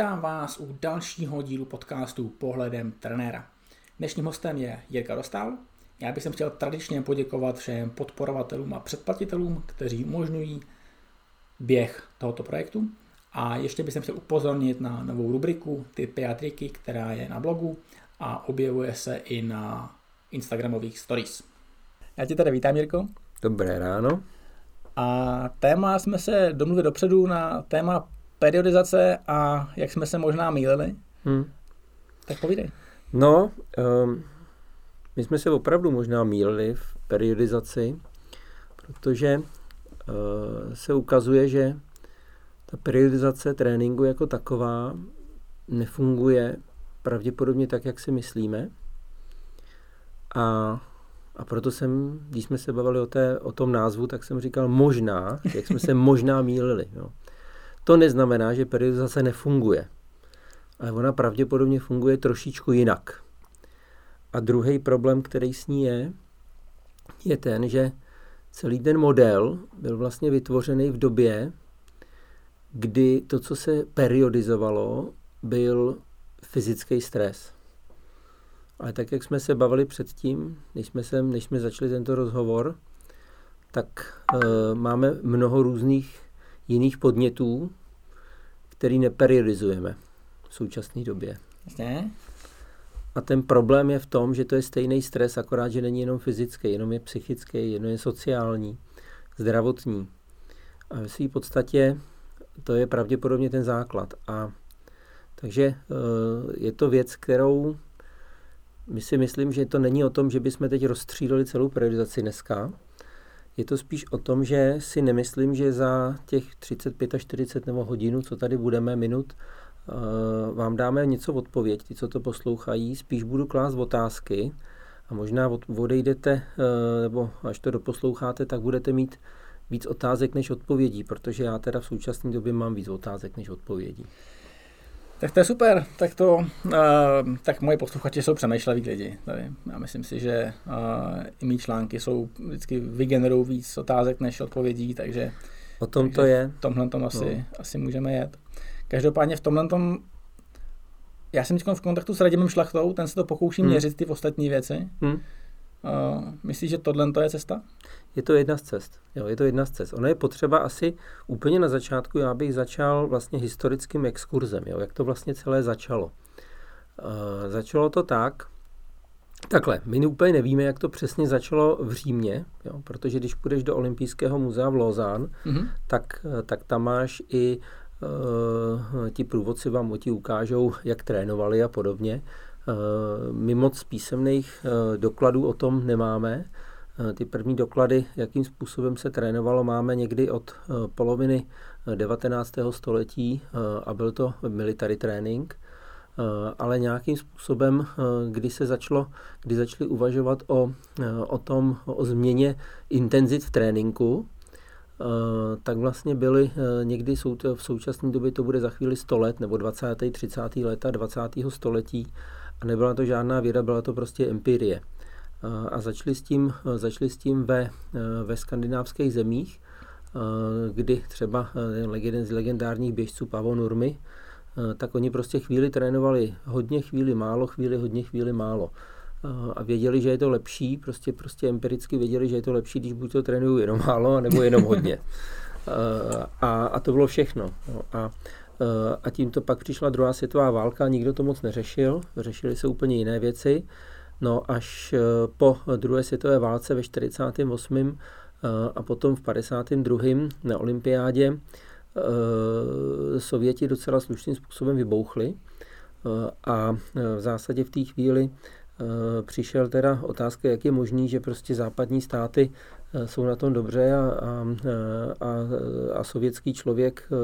Vítám vás u dalšího dílu podcastu Pohledem trenéra. Dnešním hostem je Jirka Dostal. Já bych sem chtěl tradičně poděkovat všem podporovatelům a předplatitelům, kteří umožňují běh tohoto projektu. A ještě bych chtěl upozornit na novou rubriku Typy a triky, která je na blogu a objevuje se i na Instagramových stories. Já tě tady vítám, Jirko. Dobré ráno. A téma jsme se domluvili dopředu na téma periodizace a jak jsme se možná mýlili. Hmm. Tak povídej. No, um, my jsme se opravdu možná mýlili v periodizaci, protože uh, se ukazuje, že ta periodizace tréninku jako taková nefunguje pravděpodobně tak, jak si myslíme. A, a proto jsem, když jsme se bavili o, té, o tom názvu, tak jsem říkal možná, jak jsme se možná mýlili. Jo. To neznamená, že periodizace nefunguje, ale ona pravděpodobně funguje trošičku jinak. A druhý problém, který s ní je, je ten, že celý ten model byl vlastně vytvořený v době, kdy to, co se periodizovalo, byl fyzický stres. Ale tak, jak jsme se bavili předtím, než jsme, sem, než jsme začali tento rozhovor, tak e, máme mnoho různých jiných podnětů, který neperiodizujeme v současné době. Jasně. A ten problém je v tom, že to je stejný stres, akorát, že není jenom fyzický, jenom je psychický, jenom je sociální, zdravotní. A ve své podstatě to je pravděpodobně ten základ. A takže eh, je to věc, kterou my si myslím, že to není o tom, že bychom teď rozstřídali celou periodizaci dneska, je to spíš o tom, že si nemyslím, že za těch 35 až 40 nebo hodinu, co tady budeme, minut, eh, vám dáme něco odpověď, ty, co to poslouchají. Spíš budu klást otázky a možná odejdete, eh, nebo až to doposloucháte, tak budete mít víc otázek než odpovědí, protože já teda v současné době mám víc otázek než odpovědí. Tak to je super. Tak to, uh, tak moji posluchači jsou přemýšleví lidi. Tady. Já myslím si, že uh, i mý články jsou vždycky vygenerují víc otázek než odpovědí, takže o tom takže to je. V tomhle tom asi, no. asi můžeme jet. Každopádně v tomhle tom já jsem teď v kontaktu s Radimem Šlachtou, ten se to pokouší hmm. měřit ty ostatní věci. Hmm. Uh, myslíš, že tohle to je cesta? Je to jedna z cest. Jo, je to jedna z cest. Ono je potřeba asi úplně na začátku, já bych začal vlastně historickým exkurzem, jo, jak to vlastně celé začalo. Uh, začalo to tak, Takhle, my úplně nevíme, jak to přesně začalo v Římě, jo, protože když půjdeš do Olympijského muzea v Lausanne, mm-hmm. tak, tak tam máš i uh, ti průvodci vám ti ukážou, jak trénovali a podobně. Uh, my moc písemných uh, dokladů o tom nemáme, ty první doklady, jakým způsobem se trénovalo, máme někdy od eh, poloviny 19. Eh, století a byl to military training, ale nějakým způsobem, kdy se začalo, kdy začali uvažovat o, o tom, o změně intenzit v tréninku, tak vlastně byly někdy v současné době to bude za chvíli 100 let nebo 20. 30. leta 20. století a nebyla to žádná věda, byla to prostě empirie a začali s tím, začali s tím ve, ve skandinávských zemích, kdy třeba jeden z legendárních běžců Pavo Nurmy, tak oni prostě chvíli trénovali hodně, chvíli málo, chvíli hodně, chvíli málo. A věděli, že je to lepší, prostě, prostě empiricky věděli, že je to lepší, když buď to trénují jenom málo, nebo jenom hodně. A, a to bylo všechno. No, a, a tímto pak přišla druhá světová válka, nikdo to moc neřešil, řešili se úplně jiné věci. No až eh, po druhé světové válce ve 48. Eh, a potom v 52. na olympiádě eh, Sověti docela slušným způsobem vybouchli a v zásadě v té chvíli přišel teda otázka, jak je možný, že prostě západní státy jsou na tom dobře a, a, a, a sovětský člověk eh,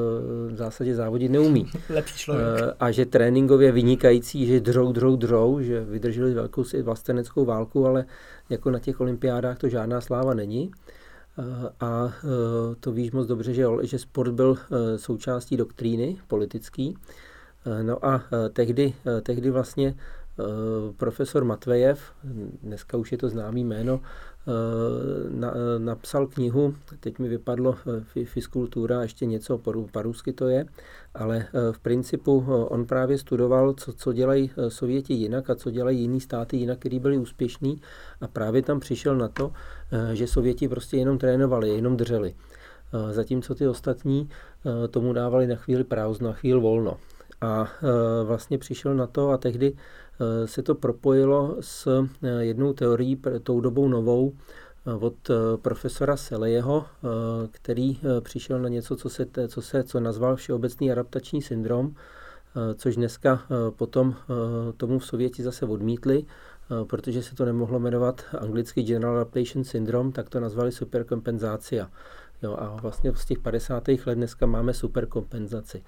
v zásadě závodit neumí. Lepší člověk. Eh, a že tréninkově vynikající, že dřou, dřou, dřou, že vydrželi velkou vlasteneckou válku, ale jako na těch olympiádách to žádná sláva není. A to víš moc dobře, že, že sport byl součástí doktríny politický. No a tehdy, tehdy vlastně profesor Matvejev, dneska už je to známý jméno, na, napsal knihu, teď mi vypadlo fiskultura, ještě něco po, po rusky to je, ale v principu on právě studoval, co, co dělají Sověti jinak a co dělají jiný státy jinak, který byli úspěšní a právě tam přišel na to, že Sověti prostě jenom trénovali, jenom drželi. Zatímco ty ostatní tomu dávali na chvíli prázdno, na chvíli volno. A vlastně přišel na to a tehdy Eh, se to propojilo s eh, jednou teorií, tou dobou novou, od profesora Selejeho, který přišel na něco, co se, co se co nazval všeobecný adaptační syndrom, což dneska potom tomu v Sověti zase odmítli, protože se to nemohlo jmenovat anglicky General Adaptation Syndrome, tak to nazvali superkompenzácia. Jo, a vlastně z těch 50. let dneska máme superkompenzaci.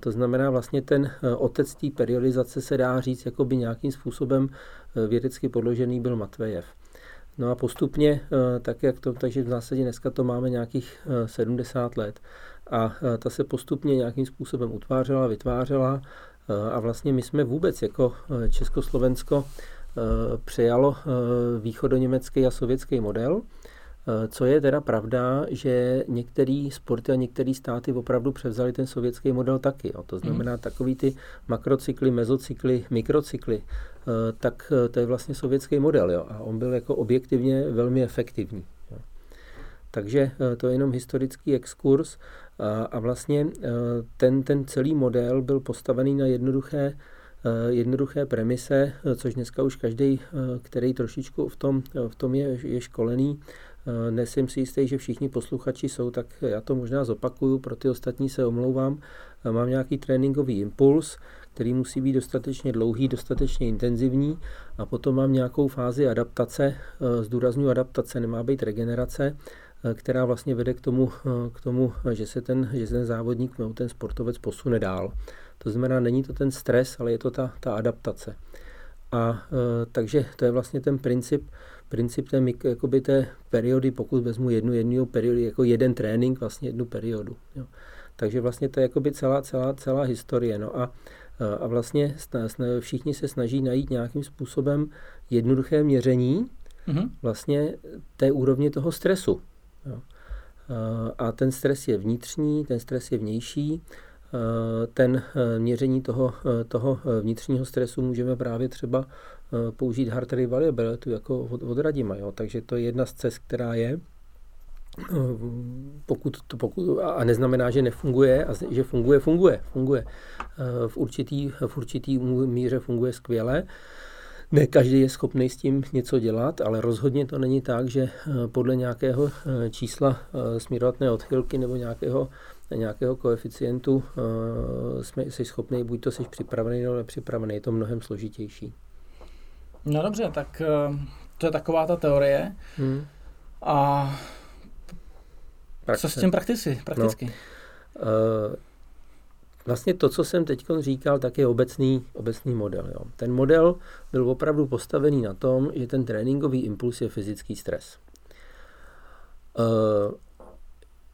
To znamená vlastně ten eh, otec té periodizace se dá říct jakoby nějakým způsobem eh, vědecky podložený byl Matvejev. No a postupně, tak jak to, takže v zásadě dneska to máme nějakých 70 let. A ta se postupně nějakým způsobem utvářela, vytvářela. A vlastně my jsme vůbec jako Československo přejalo východoněmecký a sovětský model, co je teda pravda, že některé sporty a některé státy opravdu převzali ten sovětský model taky. Jo. To mhm. znamená takový ty makrocykly, mezocykly, mikrocykly, eh, tak eh, to je vlastně sovětský model. Jo. A on byl jako objektivně velmi efektivní. Jo. Takže to je jenom historický exkurs a vlastně ten, ten celý model byl postavený na jednoduché jednoduché premise, což dneska už každý, který trošičku v tom, v tom je, je školený, Eh, nesím si jistý, že všichni posluchači jsou, tak já to možná zopakuju, pro ty ostatní se omlouvám. Eh, mám nějaký tréninkový impuls, který musí být dostatečně dlouhý, dostatečně intenzivní a potom mám nějakou fázi adaptace, eh, zdůraznuju adaptace, nemá být regenerace, která vlastně vede k tomu, k tomu že, se ten, že se ten závodník nebo ten sportovec posune dál. To znamená, není to ten stres, ale je to ta, ta adaptace. A takže to je vlastně ten princip, princip té, jakoby té periody, pokud vezmu jednu jednu periodu, jako jeden trénink, vlastně jednu periodu. Jo. Takže vlastně to je jakoby celá, celá, celá historie. No a, a vlastně všichni se snaží najít nějakým způsobem jednoduché měření mm-hmm. vlastně té úrovně toho stresu. Jo. A ten stres je vnitřní, ten stres je vnější ten eh, měření toho, eh, toho vnitřního stresu můžeme právě třeba použít heart rate variability jako od, od. Jo. Takže to je jedna z cest, která je. Pokud to, pokud, a neznamená, že nefunguje, a že funguje, funguje, funguje. V určitý, v určitý míře funguje skvěle. Ne každý je schopný s tím něco dělat, ale rozhodně to není tak, že podle nějakého čísla směrovatné odchylky nebo nějakého nějakého koeficientu jsme, jsi schopný, buď to jsi připravený nebo nepřipravený, je to mnohem složitější. No dobře, tak to je taková ta teorie. Hmm. A Praxe. co s tím praktici, prakticky? No. Uh, vlastně to, co jsem teď říkal, tak je obecný, obecný model. Jo. Ten model byl opravdu postavený na tom, že ten tréninkový impuls je fyzický stres. Uh,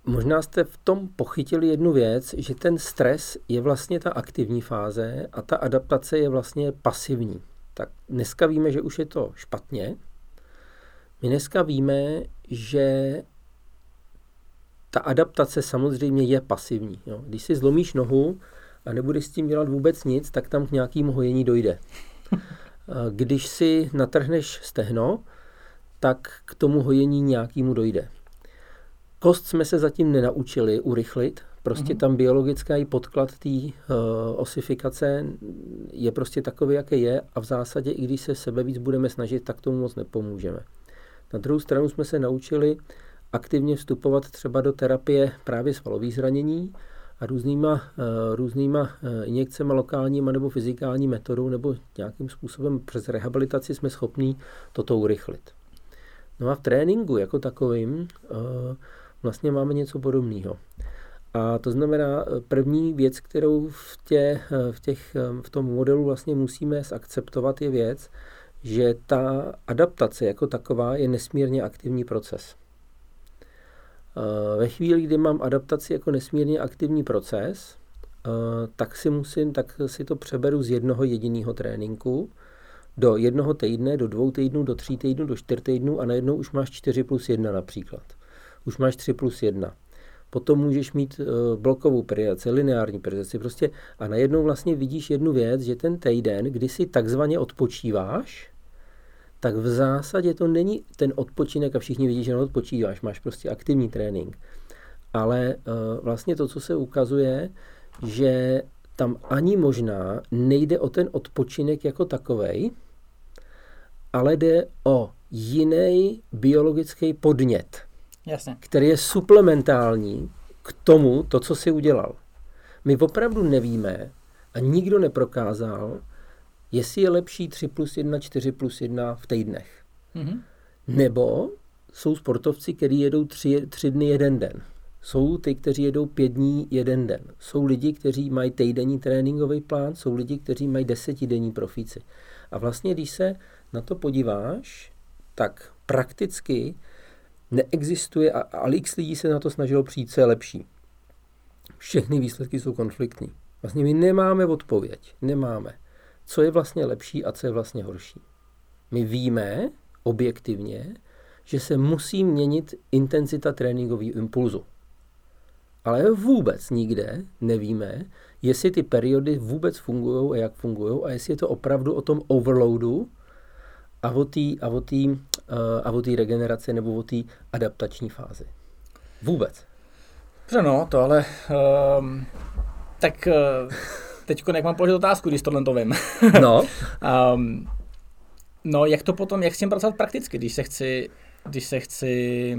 Možná jste v tom pochytili jednu věc, že ten stres je vlastně ta aktivní fáze a ta adaptace je vlastně pasivní. Tak dneska víme, že už je to špatně. My dneska víme, že ta adaptace samozřejmě je pasivní. Jo. Když si zlomíš nohu a nebudeš s tím dělat vůbec nic, tak tam k nějakému hojení dojde. Když si natrhneš stehno, tak k tomu hojení nějakému dojde. Kost jsme se zatím nenaučili urychlit, prostě mm-hmm. tam biologická i podklad té uh, osifikace je prostě takový, jaký je a v zásadě, i když se sebe víc budeme snažit, tak tomu moc nepomůžeme. Na druhou stranu jsme se naučili aktivně vstupovat třeba do terapie právě svalových zranění a různýma, uh, různýma uh, injekcemi lokálníma nebo fyzikální metodou nebo nějakým způsobem přes rehabilitaci jsme schopní toto urychlit. No a v tréninku jako takovým uh, vlastně máme něco podobného. A to znamená, první věc, kterou v, tě, v, těch, v tom modelu vlastně musíme zakceptovat, je věc, že ta adaptace jako taková je nesmírně aktivní proces. Ve chvíli, kdy mám adaptaci jako nesmírně aktivní proces, tak si musím, tak si to přeberu z jednoho jediného tréninku, do jednoho týdne, do dvou týdnů, do tří týdnů, do čtyř týdnů a najednou už máš 4 plus 1 například. Už máš 3 plus 1. Potom můžeš mít uh, blokovou periodizaci, lineární periodizaci prostě a najednou vlastně vidíš jednu věc, že ten týden, kdy si takzvaně odpočíváš, tak v zásadě to není ten odpočinek a všichni vidí, že odpočíváš, máš prostě aktivní trénink. Ale uh, vlastně to, co se ukazuje, že tam ani možná nejde o ten odpočinek jako takovej, ale jde o jiný biologický podnět, Jasně. který je suplementální k tomu, to, co si udělal. My opravdu nevíme a nikdo neprokázal, jestli je lepší 3 plus 1, 4 plus 1 v týdnech. Mm-hmm. Nebo jsou sportovci, kteří jedou tři, tři dny jeden den. Jsou ty, kteří jedou pět dní jeden den. Jsou lidi, kteří mají týdenní tréninkový plán, jsou lidi, kteří mají desetidenní profíci. A vlastně, když se na to podíváš, tak prakticky neexistuje, a, a x lidí se na to snažilo přijít, co je lepší. Všechny výsledky jsou konfliktní. Vlastně my nemáme odpověď. Nemáme. Co je vlastně lepší a co je vlastně horší. My víme objektivně, že se musí měnit intenzita tréninkového impulzu. Ale vůbec nikde nevíme, jestli ty periody vůbec fungují a jak fungují a jestli je to opravdu o tom overloadu a o té a o tý, uh, a o tý regeneraci nebo o té adaptační fázi. Vůbec. Dobře, no, to ale... Um, tak uh, teď jak mám položit otázku, když tohle to vím. no. um, no, jak to potom, jak s tím pracovat prakticky, když se chci, když se chci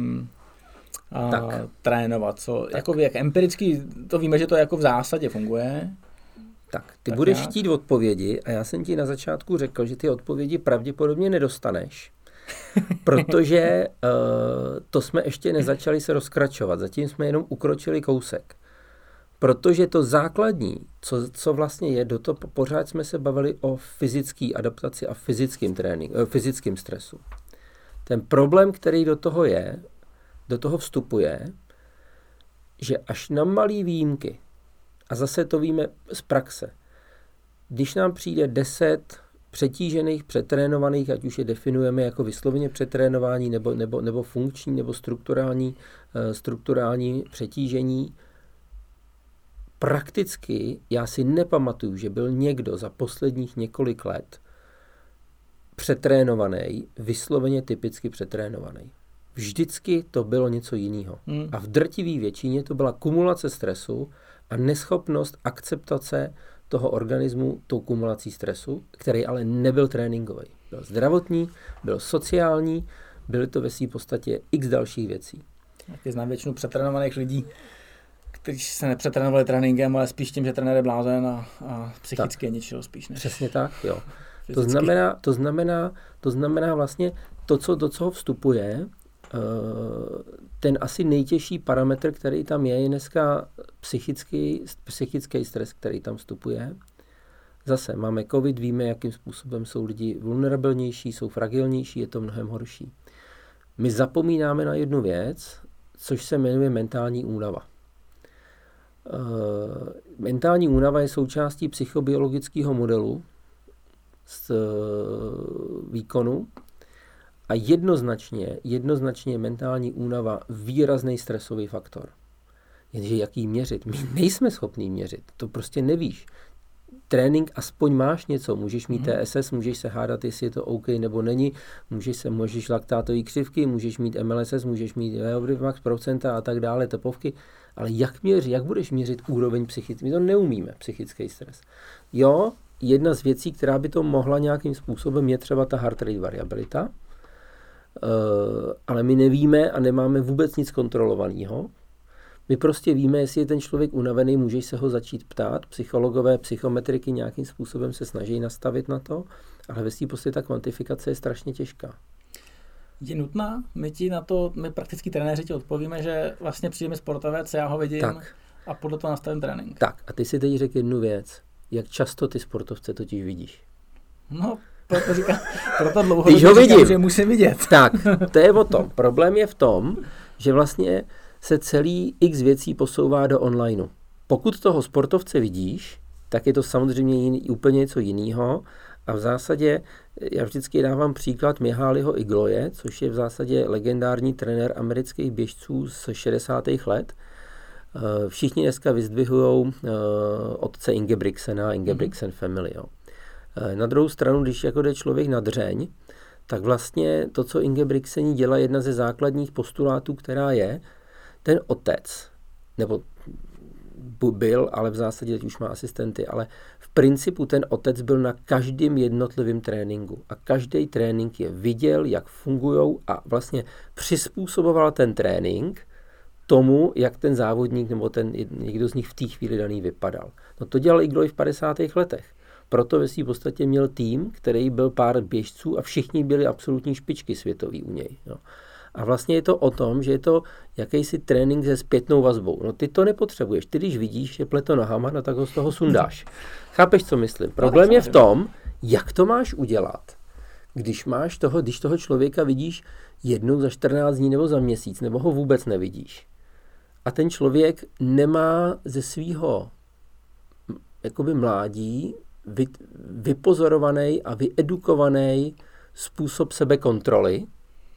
a tak. trénovat. Co, tak. Jako, jak empiricky to víme, že to jako v zásadě funguje. Tak, ty tak budeš nějak? chtít odpovědi a já jsem ti na začátku řekl, že ty odpovědi pravděpodobně nedostaneš, protože uh, to jsme ještě nezačali se rozkračovat, zatím jsme jenom ukročili kousek. Protože to základní, co, co vlastně je, do toho pořád jsme se bavili o fyzické adaptaci a fyzickým tréninku, eh, fyzickým stresu. Ten problém, který do toho je, do toho vstupuje, že až na malé výjimky, a zase to víme z praxe, když nám přijde 10 přetížených, přetrénovaných, ať už je definujeme jako vysloveně přetrénování nebo, nebo, nebo funkční nebo strukturální, uh, strukturální přetížení, prakticky já si nepamatuju, že byl někdo za posledních několik let přetrénovaný, vysloveně typicky přetrénovaný vždycky to bylo něco jiného. Hmm. A v drtivé většině to byla kumulace stresu a neschopnost akceptace toho organismu tou kumulací stresu, který ale nebyl tréninkový. Byl zdravotní, byl sociální, byly to ve své podstatě x dalších věcí. Taky znám většinu přetrénovaných lidí, kteří se nepřetrénovali tréninkem, ale spíš tím, že trenér je blázen a, a psychicky tak. ničeho spíš než... Přesně tak, jo. To znamená, to znamená, to znamená vlastně to, co do toho vstupuje, Eh, ten asi nejtěžší parametr, který tam je, je dneska psychický, psychický stres, který tam vstupuje. Zase máme covid, víme, jakým způsobem jsou lidi vulnerabilnější, jsou fragilnější, je to mnohem horší. My zapomínáme na jednu věc, což se jmenuje mentální únava. E, mentální únava je součástí psychobiologického modelu z výkonu, a jednoznačně, jednoznačně mentální únava výrazný stresový faktor. Jenže jak jí měřit? My nejsme schopní měřit, to prostě nevíš. Trénink aspoň máš něco, můžeš mít hmm. TSS, můžeš se hádat, jestli je to OK nebo není, můžeš se, můžeš laktátový křivky, můžeš mít MLSS, můžeš mít max procenta a tak dále, tepovky, ale jak měří, jak budeš měřit úroveň psychický? My to neumíme, psychický stres. Jo, jedna z věcí, která by to mohla nějakým způsobem, je třeba ta heart rate variabilita, Eh, ale my nevíme a nemáme vůbec nic kontrolovaného. My prostě víme, jestli je ten člověk unavený, můžeš se ho začít ptát. Psychologové, psychometriky nějakým způsobem se snaží nastavit na to, ale ve prostě ta kvantifikace je strašně těžká. Je nutná? My ti na to, my prakticky trenéři ti odpovíme, že vlastně přijde mi sportovec, já ho vidím tak. a podle toho nastavím trénink. Tak a ty si teď řekl jednu věc. Jak často ty sportovce totiž vidíš? No, proto, říká, proto dlouho Když ho vidím, že musím vidět. Tak, to je o tom. Problém je v tom, že vlastně se celý x věcí posouvá do onlineu. Pokud toho sportovce vidíš, tak je to samozřejmě jiný, úplně něco jiného, A v zásadě já vždycky dávám příklad Miháliho Igloje, což je v zásadě legendární trenér amerických běžců z 60. let. Eh, všichni dneska vyzdvihují eh, otce Ingebrigtsena, Ingebrigtsen mm-hmm. family. Jo. Eh, na druhou stranu, když jako jde člověk na dřeň, tak vlastně to, co Ingebrigtseni dělá, jedna ze základních postulátů, která je, ten otec, nebo byl, ale v zásadě teď už má asistenty, ale v principu ten otec byl na každém jednotlivém tréninku a každý trénink je viděl, jak fungují a vlastně přizpůsoboval ten trénink tomu, jak ten závodník nebo ten někdo z nich v té chvíli daný vypadal. No to dělal i v 50. letech. Proto ve v podstatě měl tým, který byl pár běžců a všichni byli absolutní špičky světový u něj. Jo. A vlastně je to o tom, že je to jakýsi trénink se zpětnou vazbou. No ty to nepotřebuješ. Ty když vidíš, že pleto nohama, no tak ho z toho sundáš. Chápeš, co myslím? Problém je v tom, jak to máš udělat, když máš toho, když toho člověka vidíš jednou za 14 dní nebo za měsíc, nebo ho vůbec nevidíš. A ten člověk nemá ze svého jakoby mládí vypozorovaný a vyedukovaný způsob sebekontroly,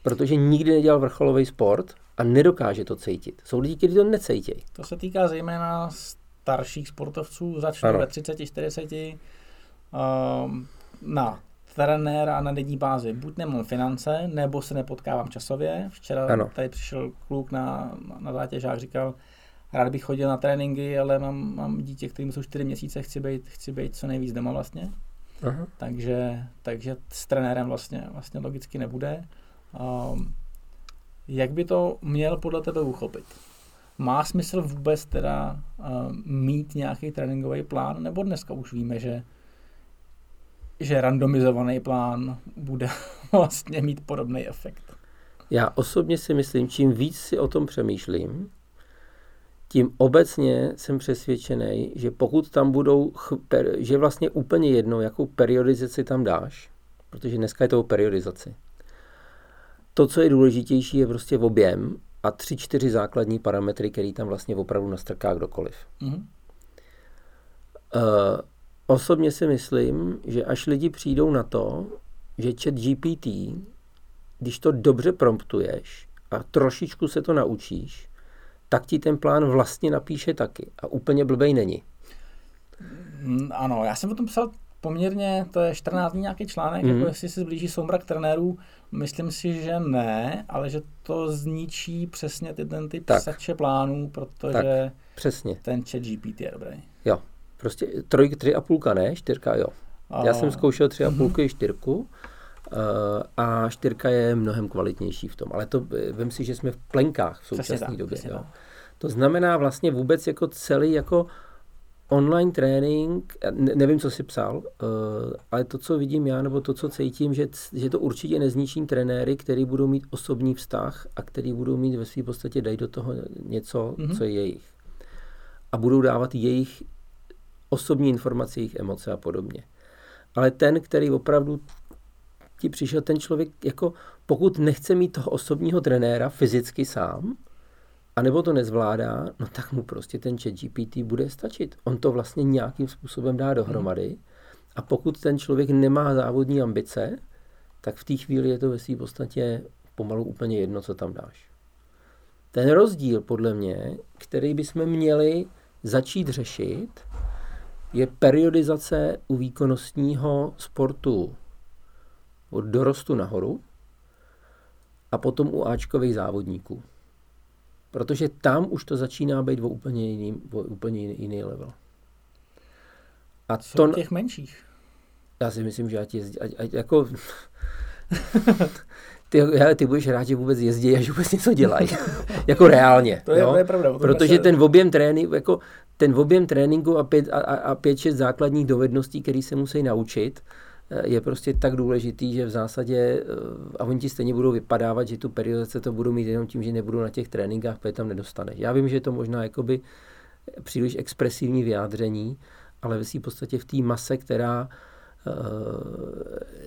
protože nikdy nedělal vrcholový sport a nedokáže to cítit. Jsou lidi, kteří to necítějí. To se týká zejména starších sportovců, začnou ve 30, 40, um, na trenéra a na denní bázi. Buď nemám finance, nebo se nepotkávám časově. Včera ano. tady přišel kluk na, na zátěžák, říkal, rád bych chodil na tréninky, ale mám, mám dítě, kterým jsou 4 měsíce, chci být, chci být co nejvíc doma vlastně. Aha. Takže, takže s trenérem vlastně, vlastně logicky nebude. Um, jak by to měl podle tebe uchopit? Má smysl vůbec teda uh, mít nějaký tréninkový plán, nebo dneska už víme, že že randomizovaný plán bude vlastně mít podobný efekt? Já osobně si myslím, čím víc si o tom přemýšlím, tím obecně jsem přesvědčený, že pokud tam budou, že vlastně úplně jedno, jakou periodizaci tam dáš, protože dneska je to o periodizaci. To, co je důležitější, je prostě v objem a tři, čtyři základní parametry, který tam vlastně opravdu nastrká kdokoliv. Mm-hmm. Uh, osobně si myslím, že až lidi přijdou na to, že chat GPT, když to dobře promptuješ a trošičku se to naučíš, tak ti ten plán vlastně napíše taky. A úplně blbej není. Mm, ano, já jsem o tom psal poměrně, to je 14 dní nějaký článek, mm. jako jestli se zblíží soumrak trenérů, myslím si, že ne, ale že to zničí přesně ty, ten typ psače plánů, protože tak, přesně. ten chat GPT je dobrý. Jo, prostě troj, tři a půlka ne, čtyřka jo. A... Já jsem zkoušel tři a mhm. půlky mm. čtyřku, Uh, a čtyřka je mnohem kvalitnější v tom. Ale to vím si, že jsme v plenkách v současné době. Jo. To znamená vlastně vůbec jako celý jako online trénink, ne, nevím, co si psal, uh, ale to, co vidím já, nebo to, co cítím, že, že to určitě nezničí trenéry, který budou mít osobní vztah a který budou mít ve své podstatě dají do toho něco, mm-hmm. co je jejich. A budou dávat jejich osobní informace, jejich emoce a podobně. Ale ten, který opravdu ti přišel ten člověk, jako pokud nechce mít toho osobního trenéra fyzicky sám, anebo to nezvládá, no tak mu prostě ten chat GPT bude stačit. On to vlastně nějakým způsobem dá dohromady a pokud ten člověk nemá závodní ambice, tak v té chvíli je to ve své podstatě pomalu úplně jedno, co tam dáš. Ten rozdíl, podle mě, který bychom měli začít řešit, je periodizace u výkonnostního sportu od dorostu nahoru a potom u Ačkových závodníků. Protože tam už to začíná být o úplně jiný, o úplně jiný, jiný level. A Co to těch menších? Já si myslím, že ať jezdí, ať, ať jako... ty, ty budeš rád, že vůbec jezdí a že vůbec něco dělají. jako reálně. To je, jo? to je pravda. Protože ten objem tréninku, jako ten objem tréninku a pět, a, a pět, šest základních dovedností, které se musí naučit, je prostě tak důležitý, že v zásadě, eh, a oni ti stejně budou vypadávat, že tu periodizaci to budou mít jenom tím, že nebudou na těch tréninkách, protože tam nedostane. Já vím, že je to možná jakoby příliš expresivní vyjádření, ale ve v podstatě v té mase, která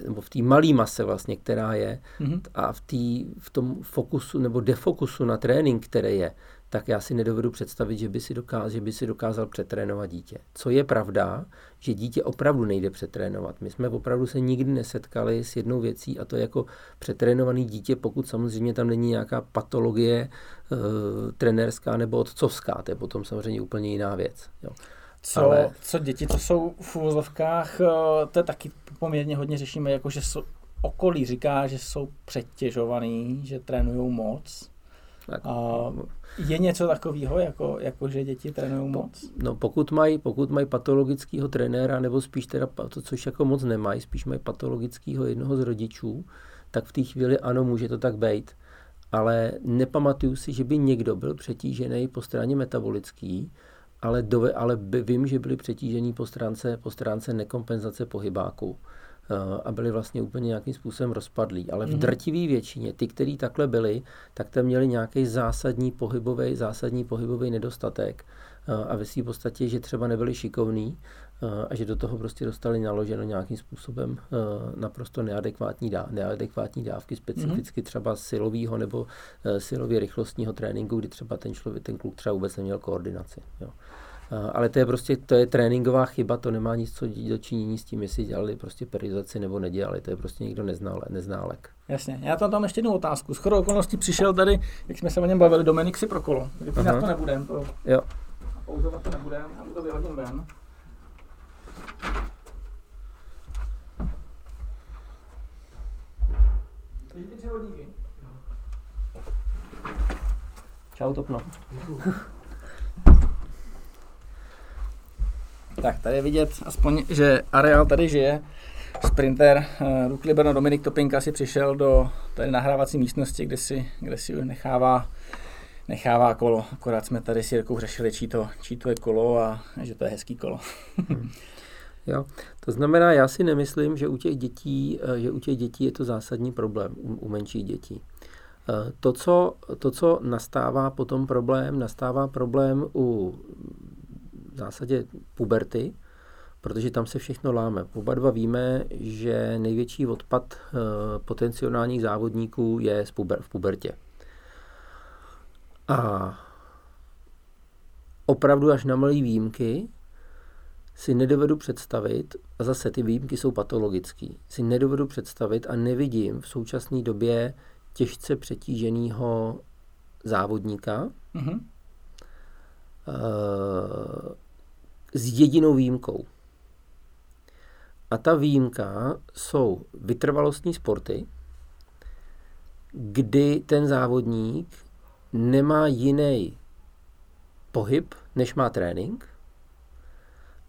nebo v té malé mase vlastně, která je mm-hmm. a v, tý, v tom fokusu nebo defokusu na trénink, který je, tak já si nedovedu představit, že by si dokázal, že by si dokázal přetrénovat dítě. Co je pravda, že dítě opravdu nejde přetrénovat. My jsme opravdu se nikdy nesetkali s jednou věcí a to je jako přetrénovaný dítě, pokud samozřejmě tam není nějaká patologie e, trenérská nebo otcovská, to je potom samozřejmě úplně jiná věc. Jo. Co, Ale... co děti, to jsou v úvozovkách, eh, to je taky poměrně hodně řešíme, jako že jsou, okolí říká, že jsou přetěžovaný, že trénují moc. A je něco takového, jako, jako že děti trénují moc? No pokud mají, pokud mají patologického trenéra, nebo spíš teda to, což jako moc nemají, spíš mají patologického jednoho z rodičů, tak v té chvíli ano, může to tak být. Ale nepamatuju si, že by někdo byl přetížený po straně metabolický, ale, dove, ale vím, že byli přetížení po stránce, po stránce nekompenzace pohybáků a byli vlastně úplně nějakým způsobem rozpadlí. Ale v mhm. drtivé většině, ty, kteří takhle byli, tak tam měli nějaký zásadní pohybový, zásadní pohybový nedostatek eh, a ve své podstatě, že třeba nebyli šikovní eh, a že do toho prostě dostali naloženo nějakým způsobem naprosto neadekvátní, dá, neadekvátní dávky, specificky mhm. třeba silového nebo silově rychlostního tréninku, kdy třeba ten člověk, ten kluk třeba vůbec neměl koordinaci. Jo. Ale to je prostě, to je tréninková chyba, to nemá nic co dočinění s tím, jestli dělali prostě periodizaci nebo nedělali, to je prostě někdo neznál, neználek. Jasně, já tam tam ještě jednu otázku. Skoro okolností přišel tady, jak jsme se o něm bavili, Dominik si pro kolo. Vypínat to nebudem, to, jo. pouzovat to nebudem, já mu to vyhodím ven. Čau, Topno. Tak tady vidět aspoň, že areál tady žije. Sprinter uh, Ruk Liberno Dominik Topinka si přišel do tady nahrávací místnosti, kde si, kde si nechává, nechává kolo. Akorát jsme tady s Jirkou řešili, čí to, čí to je kolo a že to je hezký kolo. hmm. Jo, to znamená, já si nemyslím, že u těch dětí, eh, že u těch dětí je to zásadní problém, u, u menších dětí. Eh, to co, to, co nastává potom problém, nastává problém u v zásadě puberty, protože tam se všechno láme. Oba dva víme, že největší odpad eh, potenciálních závodníků je v pubertě. A opravdu až na malé výjimky si nedovedu představit, a zase ty výjimky jsou patologické, si nedovedu představit a nevidím v současné době těžce přetíženého závodníka, mm-hmm s jedinou výjimkou. A ta výjimka jsou vytrvalostní sporty, kdy ten závodník nemá jiný pohyb, než má trénink.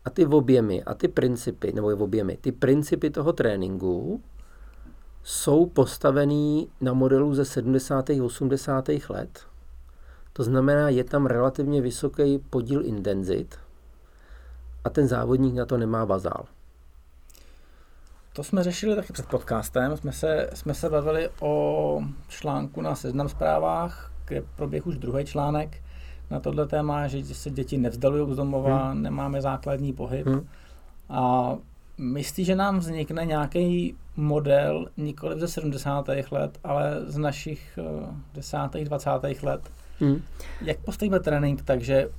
A ty objemy a ty principy, nebo objemy, ty principy toho tréninku jsou postavený na modelu ze 70. 80. let. To znamená, je tam relativně vysoký podíl intenzit, a ten závodník na to nemá bazál. To jsme řešili taky před podcastem. Jsme se, jsme se bavili o článku na Seznam zprávách, kde proběh už druhý článek na tohle téma, že se děti nevzdalují z domova, hmm. nemáme základní pohyb. Hmm. A myslí, že nám vznikne nějaký model nikoli ze 70. let, ale z našich 10. Eh, 20. let. Hmm. Jak postavíme trénink, takže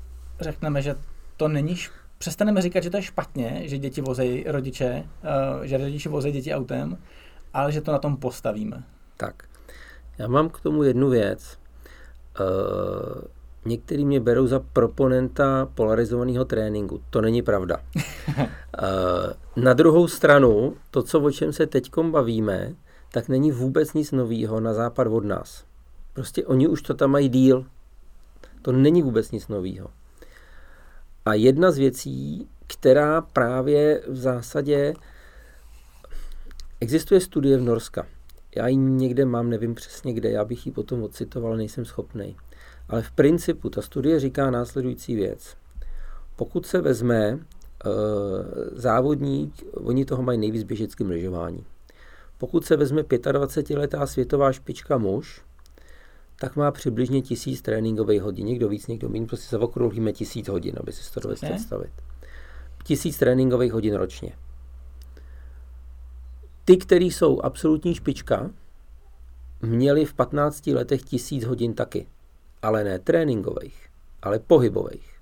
řekneme, že to není přestaneme říkat, že to je špatně, že děti vozejí rodiče, uh, že rodiče vozejí děti autem, ale že to na tom postavíme. Tak, já mám k tomu jednu věc. Uh, někteří mě berou za proponenta polarizovaného tréninku. To není pravda. uh, na druhou stranu, to, co o čem se teď bavíme, tak není vůbec nic nového na západ od nás. Prostě oni už to tam mají díl. To není vůbec nic nového. A jedna z věcí, která právě v zásadě existuje studie v Norska. Já ji někde mám, nevím přesně kde, já bych ji potom odcitoval, nejsem schopný. Ale v principu ta studie říká následující věc. Pokud se vezme e, závodník, oni toho mají nejvíc běžeckým lyžování. Pokud se vezme 25-letá světová špička muž, tak má přibližně tisíc tréninkových hodin, někdo víc, někdo méně, prostě zaokrouhlíme tisíc hodin, aby si to dovedl představit. Tisíc tréninkových hodin ročně. ty, který jsou absolutní špička, měli v 15 letech tisíc hodin taky. Ale ne tréninkových, ale pohybových.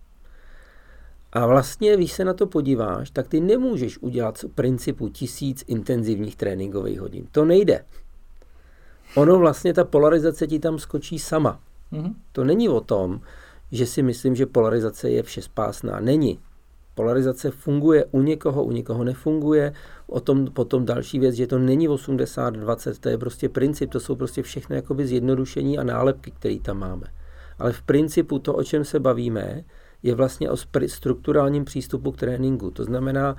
A vlastně, když se na to podíváš, tak ty nemůžeš udělat z principu tisíc intenzivních tréninkových hodin. To nejde. Ono vlastně, ta polarizace ti tam skočí sama. Mm-hmm. To není o tom, že si myslím, že polarizace je všespásná. Není. Polarizace funguje u někoho, u někoho nefunguje. O tom potom další věc, že to není 80-20, to je prostě princip, to jsou prostě všechny jakoby zjednodušení a nálepky, které tam máme. Ale v principu to, o čem se bavíme, je vlastně o strukturálním přístupu k tréninku. To znamená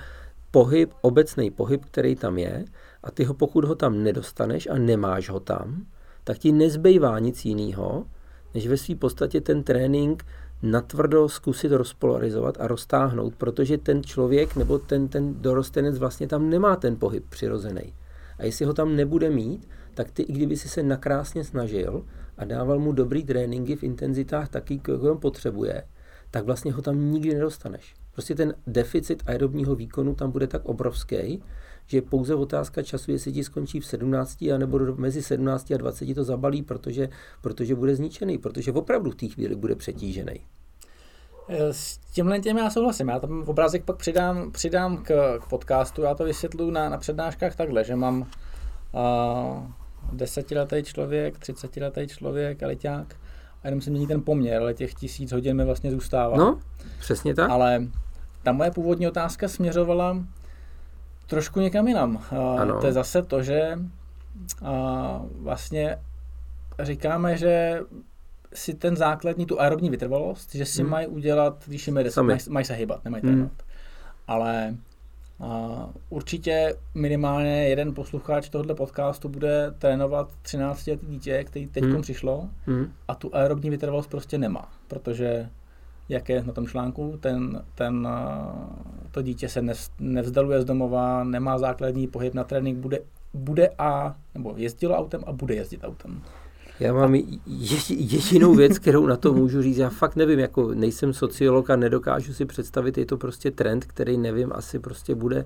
pohyb, obecný pohyb, který tam je a ty ho, pokud ho tam nedostaneš a nemáš ho tam, tak ti nezbývá nic jiného, než ve své podstatě ten trénink natvrdo zkusit rozpolarizovat a roztáhnout, protože ten člověk nebo ten, ten dorostenec vlastně tam nemá ten pohyb přirozený. A jestli ho tam nebude mít, tak ty, i kdyby si se nakrásně snažil a dával mu dobrý tréninky v intenzitách taky, jak on potřebuje, tak vlastně ho tam nikdy nedostaneš. Prostě ten deficit aerobního výkonu tam bude tak obrovský, že je pouze otázka času, jestli ti skončí v 17 a nebo mezi 17 a 20 to zabalí, protože, protože bude zničený, protože opravdu v té chvíli bude přetížený. Eh, s tímhle těm já souhlasím. Já tam obrázek pak přidám, přidám k, k podcastu. Já to vysvětluji na, na přednáškách takhle, že mám uh, desetiletý člověk, třicetiletý člověk, eliťák a jenom se mění ten poměr, ale těch tisíc hodin mi vlastně zůstává. No, přesně tak. Ale ta moje původní otázka směřovala trošku někam jinam. Ano. To je zase to, že vlastně říkáme, že si ten základní, tu aerobní vytrvalost, že si hmm. mají udělat, když jim jde, mají, mají se hýbat, nemají hmm. trénovat. Ale a určitě minimálně jeden posluchač tohoto podcastu bude trénovat 13 letý dítě, který teď hmm. přišlo hmm. a tu aerobní vytrvalost prostě nemá, protože jak je na tom článku, ten, ten, to dítě se nevzdaluje z domova, nemá základní pohyb na trénink, bude, bude a, nebo jezdilo autem a bude jezdit autem. Já mám jedinou věc, kterou na to můžu říct. Já fakt nevím, jako nejsem sociolog a nedokážu si představit, je to prostě trend, který nevím, asi prostě bude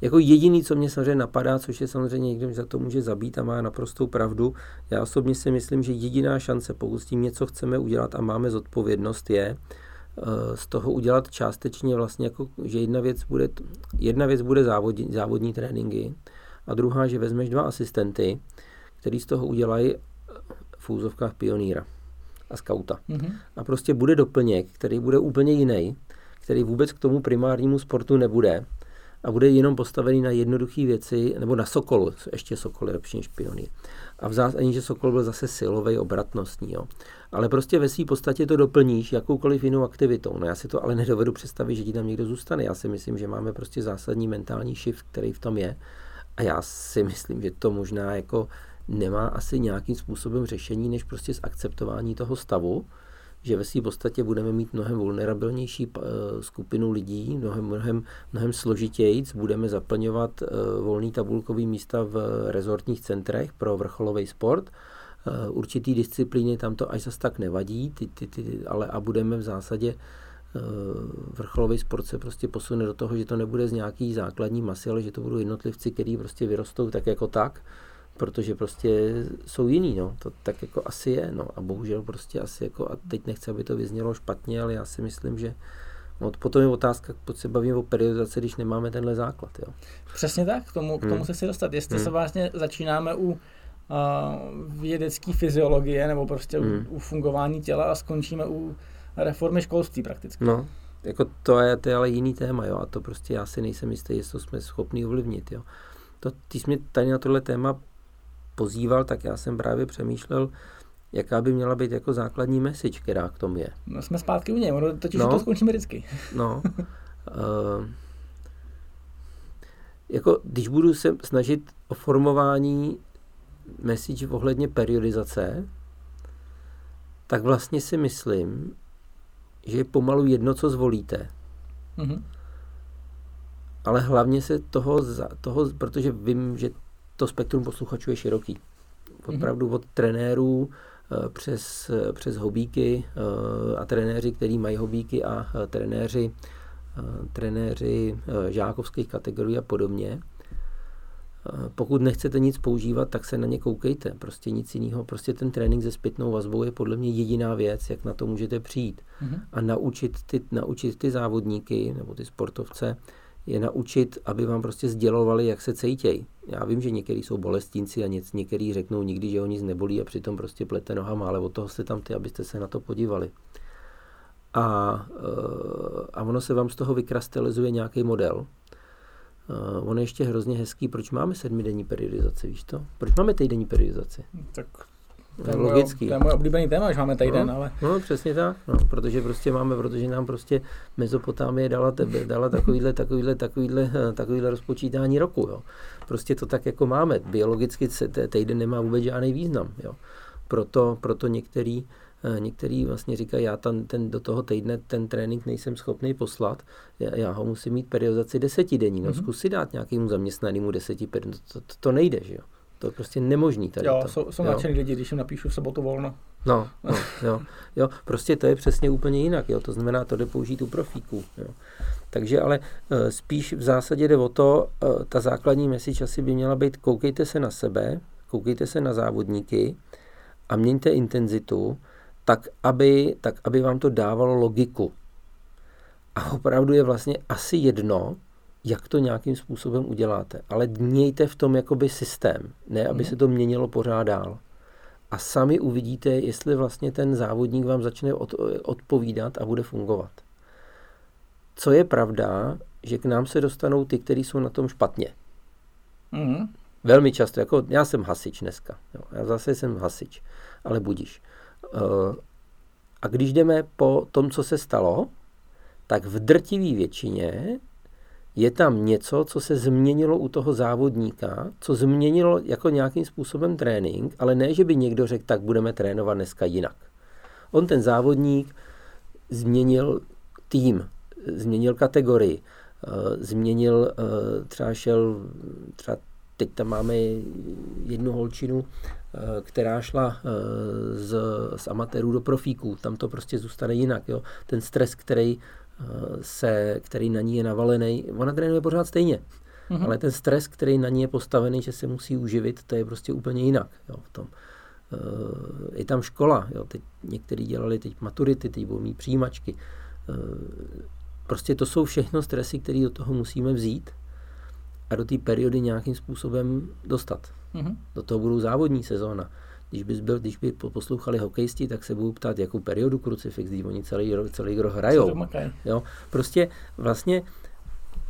jako jediný, co mě samozřejmě napadá, což je samozřejmě někdo, za to může zabít a má naprostou pravdu. Já osobně si myslím, že jediná šance, pokud s tím něco chceme udělat a máme zodpovědnost, je eh, z toho udělat částečně vlastně jako, že jedna věc bude, jedna věc bude závodní, závodní tréninky a druhá, že vezmeš dva asistenty, který z toho udělají v úzovkách pionýra a skauta. Mm-hmm. A prostě bude doplněk, který bude úplně jiný, který vůbec k tomu primárnímu sportu nebude a bude jenom postavený na jednoduché věci, nebo na Sokolu, ještě Sokol je lepší než Pionýr. A v zásadě, že Sokol byl zase silový, obratnostní. Jo. Ale prostě ve své podstatě to doplníš jakoukoliv jinou aktivitou. No já si to ale nedovedu představit, že ti tam někdo zůstane. Já si myslím, že máme prostě zásadní mentální shift, který v tom je. A já si myslím, že to možná jako nemá asi nějakým způsobem řešení, než prostě zakceptování toho stavu, že ve své podstatě budeme mít mnohem vulnerabilnější eh, skupinu lidí, mnohem, mnohem, mnohem složitěji, budeme zaplňovat eh, volný tabulkový místa v rezortních centrech pro vrcholový sport, eh, určitý disciplíny tam to až zase tak nevadí, ty, ty, ty, ale a budeme v zásadě vrcholový sport se prostě posune do toho, že to nebude z nějaký základní masy, ale že to budou jednotlivci, kteří prostě vyrostou tak jako tak protože prostě jsou jiný, no. To tak jako asi je, no. A bohužel prostě asi jako, a teď nechci, aby to vyznělo špatně, ale já si myslím, že No, potom je otázka, proč se bavíme o periodizaci, když nemáme tenhle základ. Jo. Přesně tak, k tomu, k tomu hmm. se si dostat. Jestli hmm. se vlastně začínáme u uh, vědecké fyziologie nebo prostě hmm. u, u fungování těla a skončíme u reformy školství prakticky. No, jako to je, to je ale jiný téma, jo, a to prostě já si nejsem jistý, jestli to jsme schopni ovlivnit, jo. To, ty jsi mě tady na tohle téma pozýval, tak já jsem právě přemýšlel, jaká by měla být jako základní message, která k tomu je. No jsme zpátky u něj, ono totiž no, to skončíme vždycky. no. uh, jako, když budu se snažit o formování message ohledně periodizace, tak vlastně si myslím, že je pomalu jedno, co zvolíte. Mm-hmm. Ale hlavně se toho, toho, protože vím, že to spektrum posluchačů je široký. Mhm. Opravdu od trenérů eh, přes, přes hobíky eh, a trenéři, který mají hobíky a eh, trenéři, trenéři žákovských kategorií a podobně. pokud nechcete nic používat, tak se na ně koukejte. Prostě nic jiného. Prostě ten trénink se zpětnou vazbou je podle mě jediná věc, jak na to můžete přijít. Mm-hmm. A naučit ty, naučit ty závodníky nebo ty sportovce je naučit, aby vám prostě sdělovali, jak se cítějí. Já vím, že někteří jsou bolestínci a něc, někteří řeknou nikdy, že ho nic nebolí a přitom prostě plete nohama, ale od toho jste tam ty, abyste se na to podívali. A, eh, a ono se vám z toho vykrastelizuje nějaký model, Uh, on je ještě hrozně hezký. Proč máme sedmidenní periodizaci, víš to? Proč máme týdenní periodizaci? Tak to je, logický. to je můj oblíbený téma, že máme týden, no, ale... No, přesně tak, no, protože prostě máme, protože nám prostě Mezopotámie dala tebe, dala takovýhle, takovýhle, takovýhle, eh, takovýhle rozpočítání roku, jo. Prostě to tak jako máme. Biologicky týden nemá vůbec žádný význam, jo. Proto, proto některý Eh, některý vlastně říkají, já ten, ten, do toho týdne ten trénink nejsem schopný poslat, já, já ho musím mít periodizaci desetidenní. No mm-hmm. zkus si dát nějakému zaměstnanému deseti, to, to, to nejde, že jo. To je prostě nemožný tady jo, to. jsou, jsou nadšený lidi, když jim napíšu v sobotu volno. No, no jo, jo, prostě to je přesně úplně jinak, jo, to znamená, to jde použít u profíků, jo. Takže ale e, spíš v zásadě jde o to, e, ta základní message asi by měla být, koukejte se na sebe, koukejte se na závodníky a měňte intenzitu, tak aby, tak aby vám to dávalo logiku. A opravdu je vlastně asi jedno, jak to nějakým způsobem uděláte. Ale mějte v tom jakoby systém, ne aby se to měnilo pořád dál. A sami uvidíte, jestli vlastně ten závodník vám začne od, odpovídat a bude fungovat. Co je pravda, že k nám se dostanou ty, kteří jsou na tom špatně. Mm. Velmi často, jako já jsem hasič dneska. Jo, já zase jsem hasič, ale budíš. Eh, a když jdeme po tom, co se stalo, tak v drtivé většině je tam něco, co se změnilo u toho závodníka, co změnilo jako nějakým způsobem trénink, ale ne, že by někdo řekl, tak budeme trénovat dneska jinak. On ten závodník změnil tým, změnil kategorii, eh, změnil, eh, třeba šel, třeba teď tam máme jednu holčinu, Eh, která šla z, z amatérů do profíků. Tam to prostě zůstane jinak. Jo. Ten stres, který, se, který na ní je navalený, ona trénuje pořád stejně. Mm-hmm. Ale ten stres, který na ní je postavený, že se musí uživit, to je prostě úplně jinak. Jo, v tom. Je tam škola, jo, teď někteří dělali teď maturity, teď budou mít přijímačky. Prostě to jsou všechno stresy, které do toho musíme vzít a do té periody nějakým způsobem dostat. Mm-hmm. Do toho budou závodní sezóna. Když, bys byl, když by poslouchali hokejisti, tak se budou ptát, jakou periodu krucifix, když oni celý rok, celý rok hrajou. Jo? Prostě vlastně,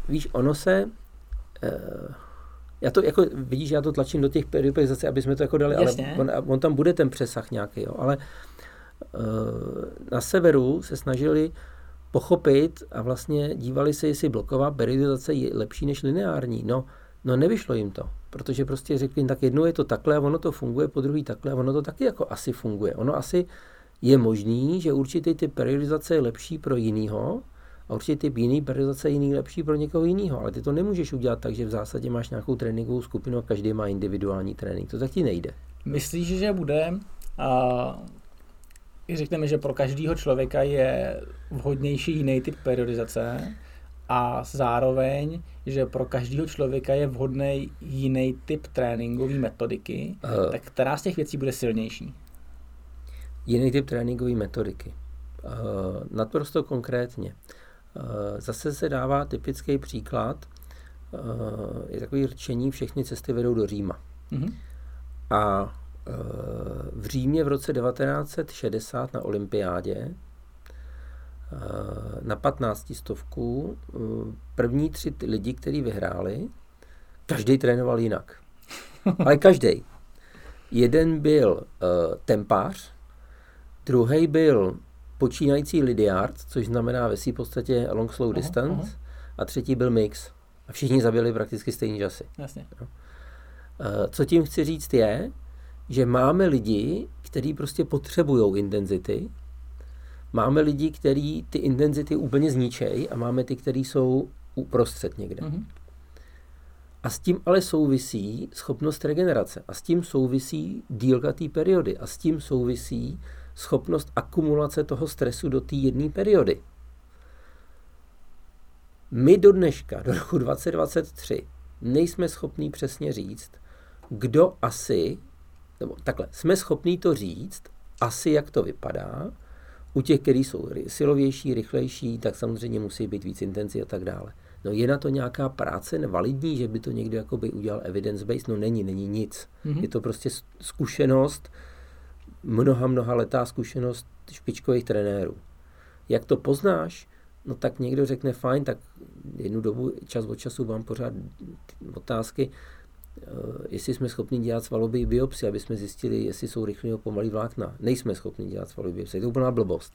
víš, ono se... Uh, já to jako, vidíš, já to tlačím do těch periodizací, aby jsme to jako dali, Jasně. ale on, on, tam bude ten přesah nějaký, jo, ale uh, na severu se snažili pochopit a vlastně dívali se, jestli bloková periodizace je lepší než lineární. No, no nevyšlo jim to, protože prostě řekli, tak jednou je to takhle a ono to funguje, po druhý takhle a ono to taky jako asi funguje. Ono asi je možný, že určitý typ periodizace je lepší pro jinýho a určitý typ jiný periodizace je jiný lepší pro někoho jiného. Ale ty to nemůžeš udělat tak, že v zásadě máš nějakou tréninkovou skupinu a každý má individuální trénink. To ti nejde. Myslíš, že bude a řekneme, že pro každého člověka je vhodnější jiný typ periodizace a zároveň, že pro každého člověka je vhodný jiný typ tréninkové metodiky, uh, tak která z těch věcí bude silnější? Jiný typ tréninkové metodiky. Uh, naprosto konkrétně. Uh, zase se dává typický příklad, uh, je takový rčení, všechny cesty vedou do Říma. Uh-huh. A v Římě v roce 1960 na olympiádě na 15 stovku eh, první tři lidi, kteří vyhráli, každý trénoval jinak. Ale každý. Jeden byl uh, tempář, druhý byl počínající lidiard, což znamená ve v podstatě long slow distance, uh-huh. a třetí byl mix. A všichni zabili prakticky stejný časy. Jasně. Uh, co tím chci říct je, že máme lidi, kteří prostě potřebují intenzity, máme lidi, kteří ty intenzity úplně zničejí a máme ty, kteří jsou uprostřed někde. Mm-hmm. A s tím ale souvisí schopnost regenerace. A s tím souvisí dílka té periody. A s tím souvisí schopnost akumulace toho stresu do té jedné periody. My do dneška, do roku 2023, nejsme schopní přesně říct, kdo asi, nebo takhle, jsme schopní to říct, asi jak to vypadá, u těch, kteří jsou silovější, rychlejší, tak samozřejmě musí být víc intenci a tak dále. No je na to nějaká práce nevalidní, že by to někdo jakoby udělal evidence-based? No není, není nic. Mm-hmm. Je to prostě zkušenost, mnoha, mnoha letá zkušenost špičkových trenérů. Jak to poznáš? No tak někdo řekne, fajn, tak jednu dobu, čas od času vám pořád otázky, jestli jsme schopni dělat svalové biopsy, aby jsme zjistili, jestli jsou rychlého pomalý vlákna. Nejsme schopni dělat svalové biopsy. Je to úplná blbost.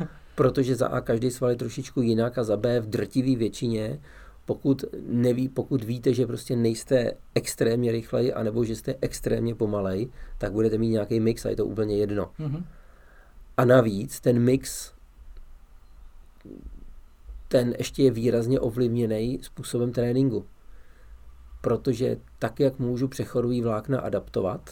Protože za A každý sval je trošičku jinak a za B v drtivé většině, pokud, neví, pokud víte, že prostě nejste extrémně rychlej, anebo že jste extrémně pomalej, tak budete mít nějaký mix a je to úplně jedno. Mm-hmm. A navíc ten mix ten ještě je výrazně ovlivněný způsobem tréninku. Protože tak, jak můžu přechodový vlákna adaptovat,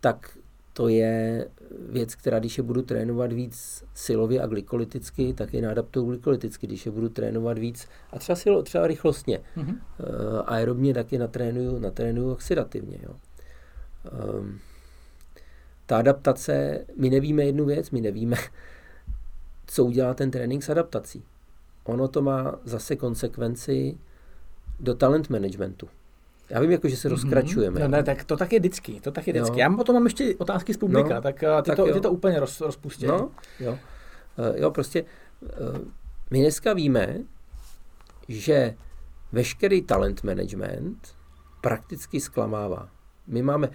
tak to je věc, která když je budu trénovat víc silově a glykolyticky, tak je naadaptuju glykolyticky. Když je budu trénovat víc a třeba, silo, třeba rychlostně, mm-hmm. uh, aerobně, tak je natrénuju, natrénuju oxidativně. Jo. Um, ta adaptace, my nevíme jednu věc, my nevíme, co udělá ten trénink s adaptací ono to má zase konsekvenci do talent managementu. Já vím, jako, že se mm-hmm. rozkračujeme. No, ne, tak to tak je vždycky. To tak je vždycky. Jo. Já potom mám ještě otázky z publika, no, tak, eh, ty, tak to, ty to úplně roz, rozpustí. No, jo. Uh, jo, prostě uh, my dneska víme, že veškerý talent management prakticky zklamává. My máme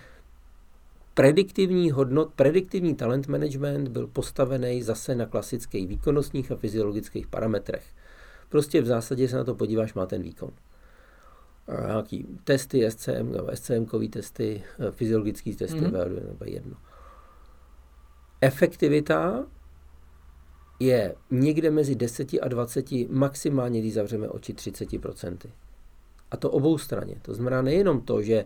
prediktivní hodnot, prediktivní talent management byl postavený zase na klasických výkonnostních a fyziologických parametrech. Prostě v zásadě se na to podíváš, má ten výkon. Nějaký testy, SCM, scm testy, eh, fyziologické testy, mm-hmm. nebo jedno. Efektivita je někde mezi 10 a 20, maximálně, když zavřeme oči, 30%. A to obou straně. To znamená nejenom to, že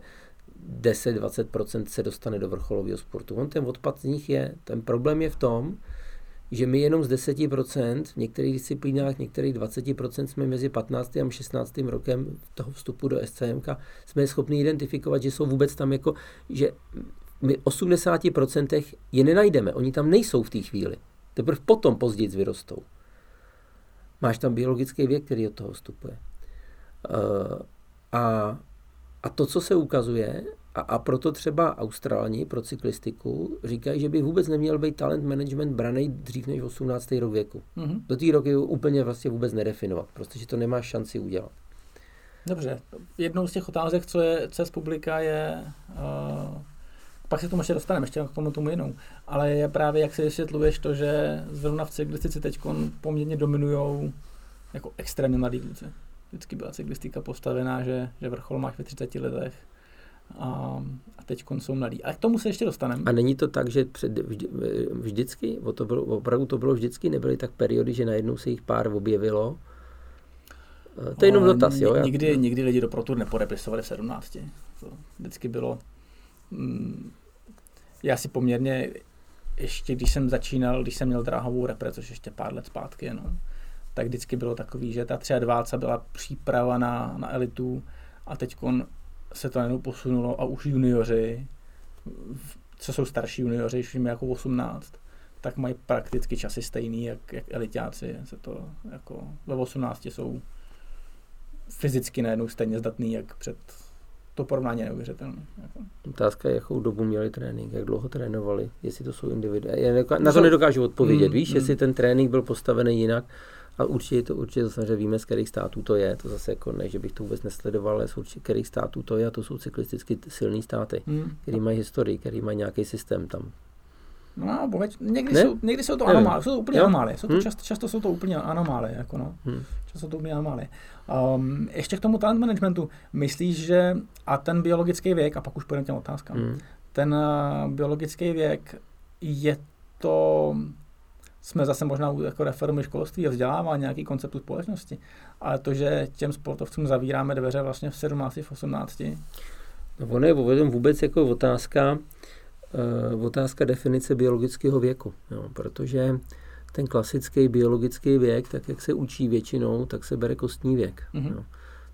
10-20% se dostane do vrcholového sportu. On ten odpad z nich je. Ten problém je v tom, že my jenom z 10% v některých disciplínách, v některých 20% jsme mezi 15. a 16. rokem toho vstupu do SCMK jsme schopni identifikovat, že jsou vůbec tam jako, že my 80% je nenajdeme, oni tam nejsou v té chvíli. Teprve potom později vyrostou. Máš tam biologický věk, který od toho vstupuje. Uh, a a to, co se ukazuje, a, a proto třeba Austrálani pro cyklistiku říkají, že by vůbec neměl být talent management braný dřív než 18. rok věku. Mm-hmm. Do té roky úplně vlastně vůbec nedefinovat, protože to nemá šanci udělat. Dobře, jednou z těch otázek, co je co z publika, je, uh, pak se tomu ještě dostaneme, ještě k tomu tomu jinou, ale je právě, jak si vysvětluješ to, že zrovna v cyklistice teď poměrně dominují jako extrémně mladí kluci vždycky byla cyklistika postavená, že, že vrchol máš ve 30 letech a, a teď jsou mladí. A k tomu se ještě dostaneme. A není to tak, že před, vždy, vždycky, o to bylo, opravdu to bylo vždycky, nebyly tak periody, že najednou se jich pár objevilo? Eh, to je jenom dotaz, jo? Nikdy, nikdy lidi do protur nepodepisovali v 17. To vždycky bylo... Mm, já si poměrně, ještě když jsem začínal, když jsem měl dráhovou repre, což ještě pár let zpátky, no, tak vždycky bylo takový, že ta 23 byla příprava na, na elitu a teď se to najednou posunulo a už junioři, co jsou starší junioři, už jim jako 18, tak mají prakticky časy stejný, jak, jak elitáci. Se to jako ve 18 jsou fyzicky najednou stejně zdatný, jak před to porovnání je neuvěřitelné. Jako. Otázka je, jakou dobu měli trénink, jak dlouho trénovali, jestli to jsou individuální. Na to nedokážu odpovědět, mm, víš, mm. jestli ten trénink byl postavený jinak. A určitě to určitě samozřejmě víme, z kterých států to je. To zase jako ne, že bych to vůbec nesledoval, ale z určitě kterých států to je a to jsou cyklisticky silné státy, hmm. který mají historii, který mají nějaký systém tam. No, boheč, někdy, ne? jsou, někdy jsou to anomálie, jsou to úplně anomálie. Jsou to hmm? často, často jsou to úplně anomálie, jako no. Hmm. Často jsou to úplně anomálie. Um, ještě k tomu talent managementu. Myslíš, že a ten biologický věk, a pak už půjdeme těm otázkám, hmm. ten uh, biologický věk je to jsme zase možná jako reformy školství a vzdělávání, nějaký konceptu společnosti. Ale to, že těm sportovcům zavíráme dveře vlastně v 17, v 18. No ono je vůbec jako otázka, uh, otázka definice biologického věku, jo, protože ten klasický biologický věk, tak jak se učí většinou, tak se bere kostní věk. Mm-hmm. Jo.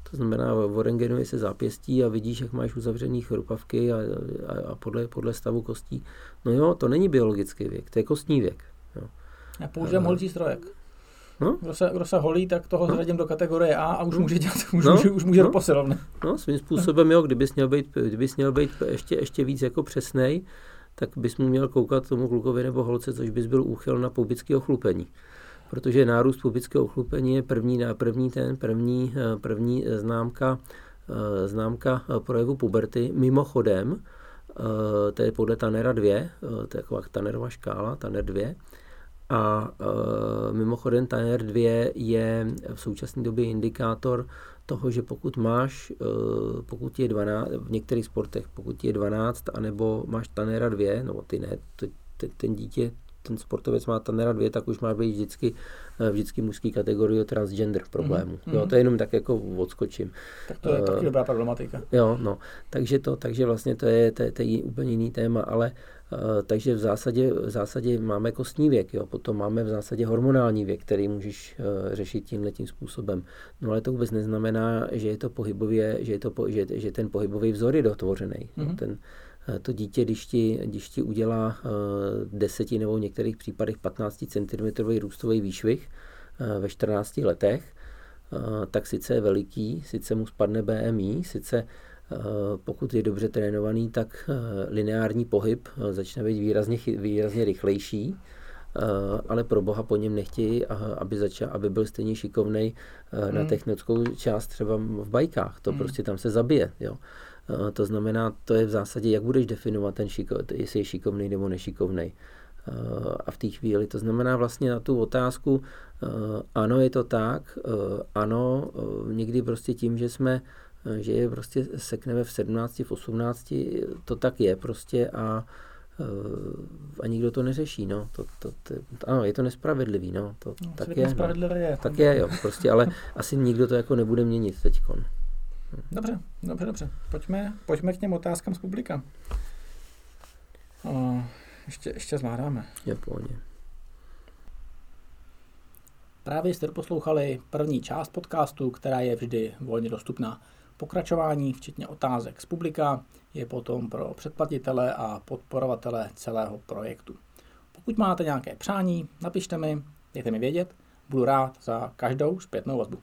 To to znamená orengenuje se zápěstí a vidíš, jak máš uzavřený chrupavky a, a, a podle, podle stavu kostí. No jo, to není biologický věk, to je kostní věk. Jo. Já používám holčí strojek. No? Kdo, se, kdo se holí, tak toho no? zradím do kategorie A a už no? může dělat, už, no? může, už může no? do posilovny. No, svým způsobem jo, kdybys měl být, kdybys měl být ještě, ještě víc jako přesnej, tak bys mu měl koukat tomu klukovi nebo holce, což bys byl úchyl na pubické ochlupení. Protože nárůst pubického ochlupení je první, první ten, první, eh, první známka, eh, známka projevu puberty. Mimochodem, eh, to je podle Tanera 2, to je taková Tanerova škála, Taner 2, a e, mimochodem Tanner 2 je v současné době indikátor toho, že pokud máš, e, pokud je 12, v některých sportech, pokud je 12, anebo máš Tanera 2, nebo ty ne, ten, ten dítě ten sportovec má Tanera 2, tak už má být vždycky, eh, vždycky mužský kategorii transgender problému. Mm-hmm. Jo, to je jenom tak jako odskočím. Tak to je uh, taky dobrá problematika. Jo, no. Takže to, takže vlastně to je, to, je, to je úplně jiný téma, ale uh, takže v zásadě, v zásadě máme kostní věk, jo. potom máme v zásadě hormonální věk, který můžeš uh, řešit tímhle tím způsobem. No ale to vůbec neznamená, že je to pohybově, že, je to, že, že ten pohybový vzor je dotvořený. Mm-hmm. No, ten, Eh, to dítě, když ti, když ti udělá 10 eh, nebo v některých případech 15 cm růstový výšvih eh, ve 14 letech, tak sice je veliký, sice mu spadne BMI, sice pokud je dobře trénovaný, tak lineární pohyb začne být výrazně, výrazně rychlejší, ale pro boha po něm nechtějí, aby, začal, aby byl stejně šikovný na hmm. technickou část třeba v bajkách. To hmm. prostě tam se zabije. Jo. Eh, to znamená, to je v zásadě, jak budeš definovat ten šiko, jestli je šikovný nebo nešikovný. Eh, a v té chvíli, to znamená vlastně na tu otázku, eh, ano, je to tak, ano, někdy prostě tím, že jsme, že je prostě sekneme v 17, v 18, to tak je prostě a a nikdo to neřeší, no. To, to, to, ano, je to nespravedlivý, no. To, no, tak je, no. je. Tak je, jo, prostě, ale asi nikdo to jako nebude měnit teďkon. Dobře, dobře, dobře. Pojďme, pojďme k těm otázkám z publika. O, ještě, ještě zvládáme. Je pohodě. Právě jste poslouchali první část podcastu, která je vždy volně dostupná. Pokračování, včetně otázek z publika, je potom pro předplatitele a podporovatele celého projektu. Pokud máte nějaké přání, napište mi, dejte mi vědět, budu rád za každou zpětnou vazbu.